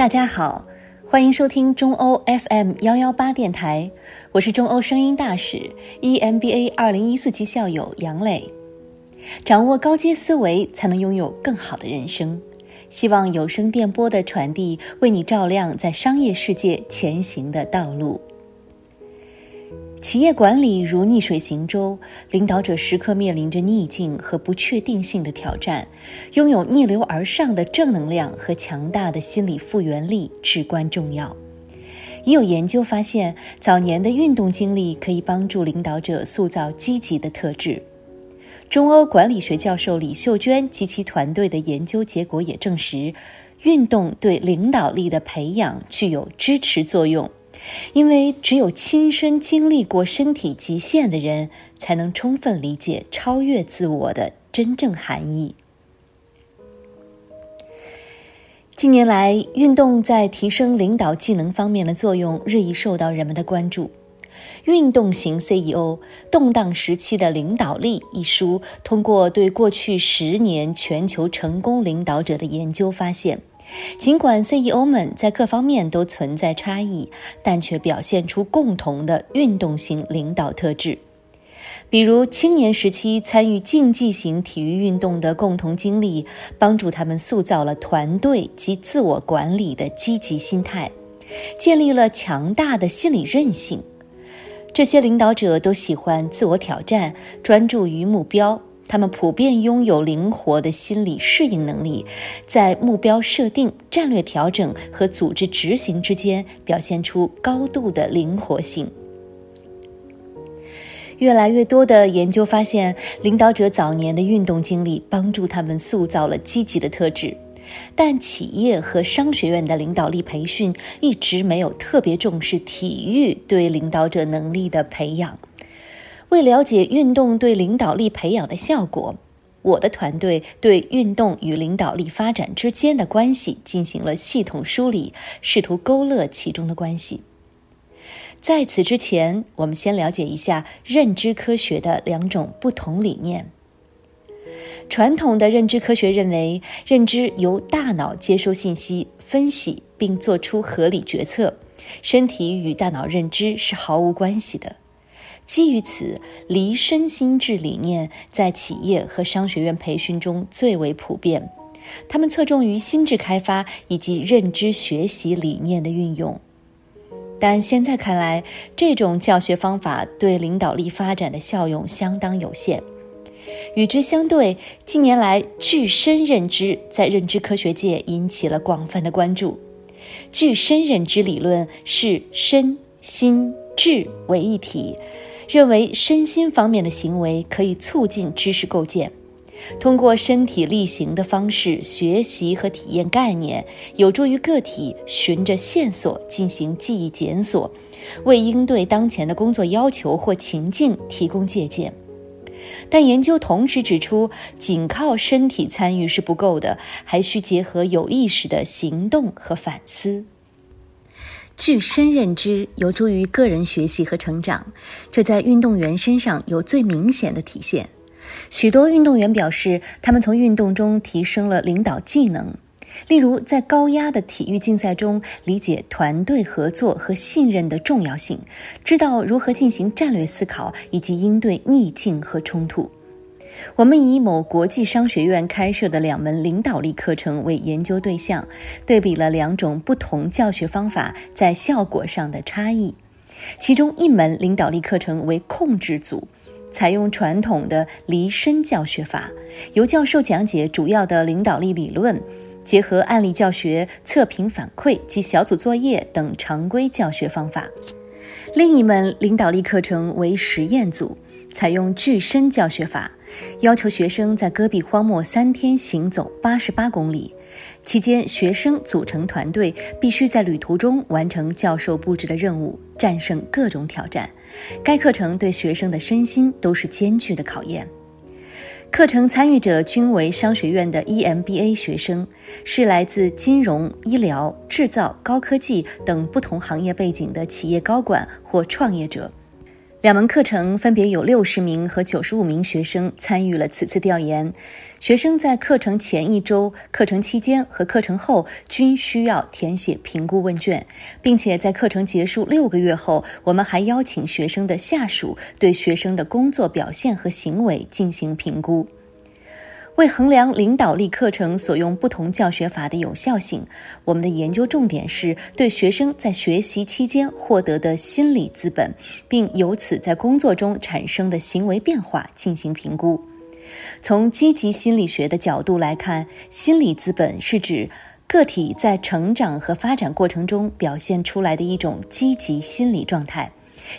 大家好，欢迎收听中欧 FM 幺幺八电台，我是中欧声音大使 EMBA 二零一四级校友杨磊。掌握高阶思维，才能拥有更好的人生。希望有声电波的传递，为你照亮在商业世界前行的道路。企业管理如逆水行舟，领导者时刻面临着逆境和不确定性的挑战，拥有逆流而上的正能量和强大的心理复原力至关重要。已有研究发现，早年的运动经历可以帮助领导者塑造积极的特质。中欧管理学教授李秀娟及其团队的研究结果也证实，运动对领导力的培养具有支持作用。因为只有亲身经历过身体极限的人，才能充分理解超越自我的真正含义。近年来，运动在提升领导技能方面的作用日益受到人们的关注。《运动型 CEO：动荡时期的领导力》一书，通过对过去十年全球成功领导者的研究发现。尽管 CEO 们在各方面都存在差异，但却表现出共同的运动型领导特质。比如，青年时期参与竞技型体育运动的共同经历，帮助他们塑造了团队及自我管理的积极心态，建立了强大的心理韧性。这些领导者都喜欢自我挑战，专注于目标。他们普遍拥有灵活的心理适应能力，在目标设定、战略调整和组织执行之间表现出高度的灵活性。越来越多的研究发现，领导者早年的运动经历帮助他们塑造了积极的特质，但企业和商学院的领导力培训一直没有特别重视体育对领导者能力的培养。为了解运动对领导力培养的效果，我的团队对运动与领导力发展之间的关系进行了系统梳理，试图勾勒其中的关系。在此之前，我们先了解一下认知科学的两种不同理念。传统的认知科学认为，认知由大脑接收信息、分析并做出合理决策，身体与大脑认知是毫无关系的。基于此，离身心智理念在企业和商学院培训中最为普遍。他们侧重于心智开发以及认知学习理念的运用。但现在看来，这种教学方法对领导力发展的效用相当有限。与之相对，近年来具身认知在认知科学界引起了广泛的关注。具身认知理论是身心智为一体。认为身心方面的行为可以促进知识构建，通过身体力行的方式学习和体验概念，有助于个体循着线索进行记忆检索，为应对当前的工作要求或情境提供借鉴。但研究同时指出，仅靠身体参与是不够的，还需结合有意识的行动和反思。具身认知有助于个人学习和成长，这在运动员身上有最明显的体现。许多运动员表示，他们从运动中提升了领导技能，例如在高压的体育竞赛中，理解团队合作和信任的重要性，知道如何进行战略思考以及应对逆境和冲突。我们以某国际商学院开设的两门领导力课程为研究对象，对比了两种不同教学方法在效果上的差异。其中一门领导力课程为控制组，采用传统的离身教学法，由教授讲解主要的领导力理论，结合案例教学、测评反馈及小组作业等常规教学方法。另一门领导力课程为实验组，采用具身教学法。要求学生在戈壁荒漠三天行走八十八公里，期间学生组成团队，必须在旅途中完成教授布置的任务，战胜各种挑战。该课程对学生的身心都是艰巨的考验。课程参与者均为商学院的 EMBA 学生，是来自金融、医疗、制造、高科技等不同行业背景的企业高管或创业者。两门课程分别有六十名和九十五名学生参与了此次调研。学生在课程前一周、课程期间和课程后均需要填写评估问卷，并且在课程结束六个月后，我们还邀请学生的下属对学生的工作表现和行为进行评估。为衡量领导力课程所用不同教学法的有效性，我们的研究重点是对学生在学习期间获得的心理资本，并由此在工作中产生的行为变化进行评估。从积极心理学的角度来看，心理资本是指个体在成长和发展过程中表现出来的一种积极心理状态，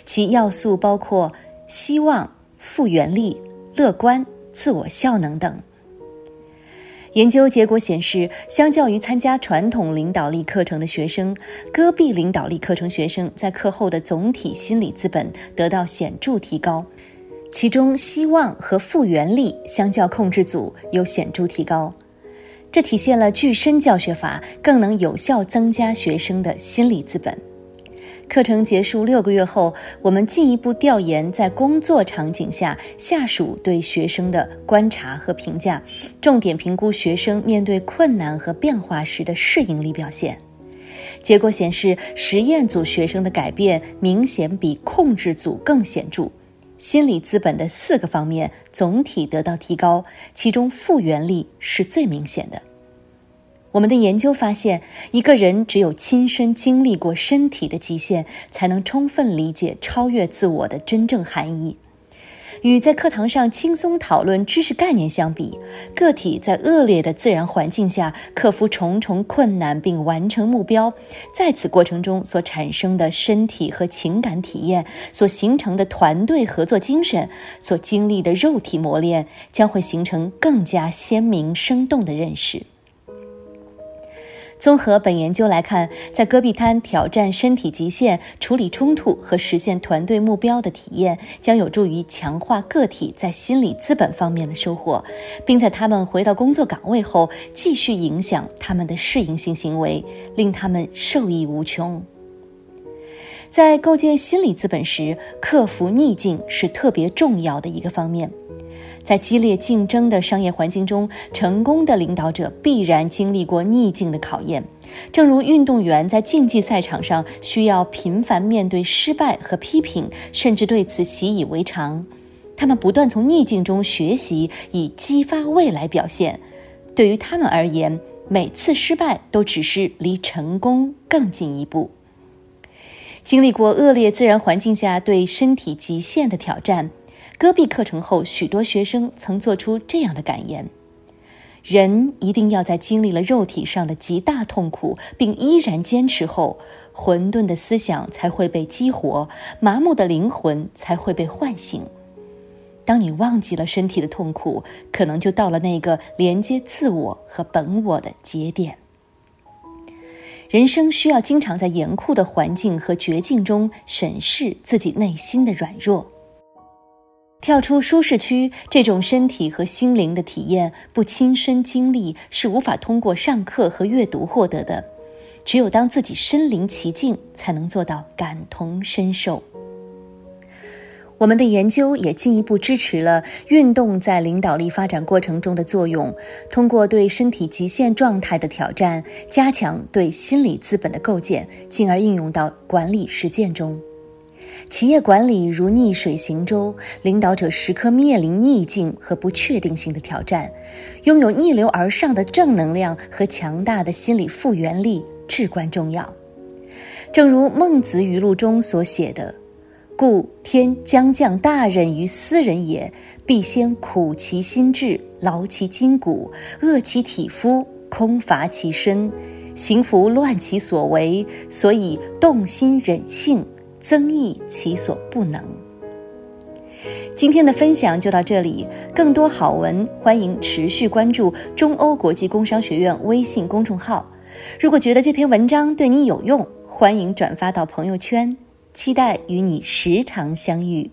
其要素包括希望、复原力、乐观、自我效能等。研究结果显示，相较于参加传统领导力课程的学生，戈壁领导力课程学生在课后的总体心理资本得到显著提高，其中希望和复原力相较控制组有显著提高，这体现了具身教学法更能有效增加学生的心理资本。课程结束六个月后，我们进一步调研在工作场景下下属对学生的观察和评价，重点评估学生面对困难和变化时的适应力表现。结果显示，实验组学生的改变明显比控制组更显著，心理资本的四个方面总体得到提高，其中复原力是最明显的。我们的研究发现，一个人只有亲身经历过身体的极限，才能充分理解超越自我的真正含义。与在课堂上轻松讨论知识概念相比，个体在恶劣的自然环境下克服重重困难并完成目标，在此过程中所产生的身体和情感体验，所形成的团队合作精神，所经历的肉体磨练，将会形成更加鲜明生动的认识。综合本研究来看，在戈壁滩挑战身体极限、处理冲突和实现团队目标的体验，将有助于强化个体在心理资本方面的收获，并在他们回到工作岗位后继续影响他们的适应性行为，令他们受益无穷。在构建心理资本时，克服逆境是特别重要的一个方面。在激烈竞争的商业环境中，成功的领导者必然经历过逆境的考验。正如运动员在竞技赛场上需要频繁面对失败和批评，甚至对此习以为常。他们不断从逆境中学习，以激发未来表现。对于他们而言，每次失败都只是离成功更进一步。经历过恶劣自然环境下对身体极限的挑战。戈壁课程后，许多学生曾做出这样的感言：人一定要在经历了肉体上的极大痛苦，并依然坚持后，混沌的思想才会被激活，麻木的灵魂才会被唤醒。当你忘记了身体的痛苦，可能就到了那个连接自我和本我的节点。人生需要经常在严酷的环境和绝境中审视自己内心的软弱。跳出舒适区，这种身体和心灵的体验，不亲身经历是无法通过上课和阅读获得的。只有当自己身临其境，才能做到感同身受。我们的研究也进一步支持了运动在领导力发展过程中的作用，通过对身体极限状态的挑战，加强对心理资本的构建，进而应用到管理实践中。企业管理如逆水行舟，领导者时刻面临逆境和不确定性的挑战，拥有逆流而上的正能量和强大的心理复原力至关重要。正如《孟子语录》中所写的：“故天将降大任于斯人也，必先苦其心志，劳其筋骨，饿其体肤，空乏其身，行拂乱其所为，所以动心忍性。”增益其所不能。今天的分享就到这里，更多好文欢迎持续关注中欧国际工商学院微信公众号。如果觉得这篇文章对你有用，欢迎转发到朋友圈，期待与你时常相遇。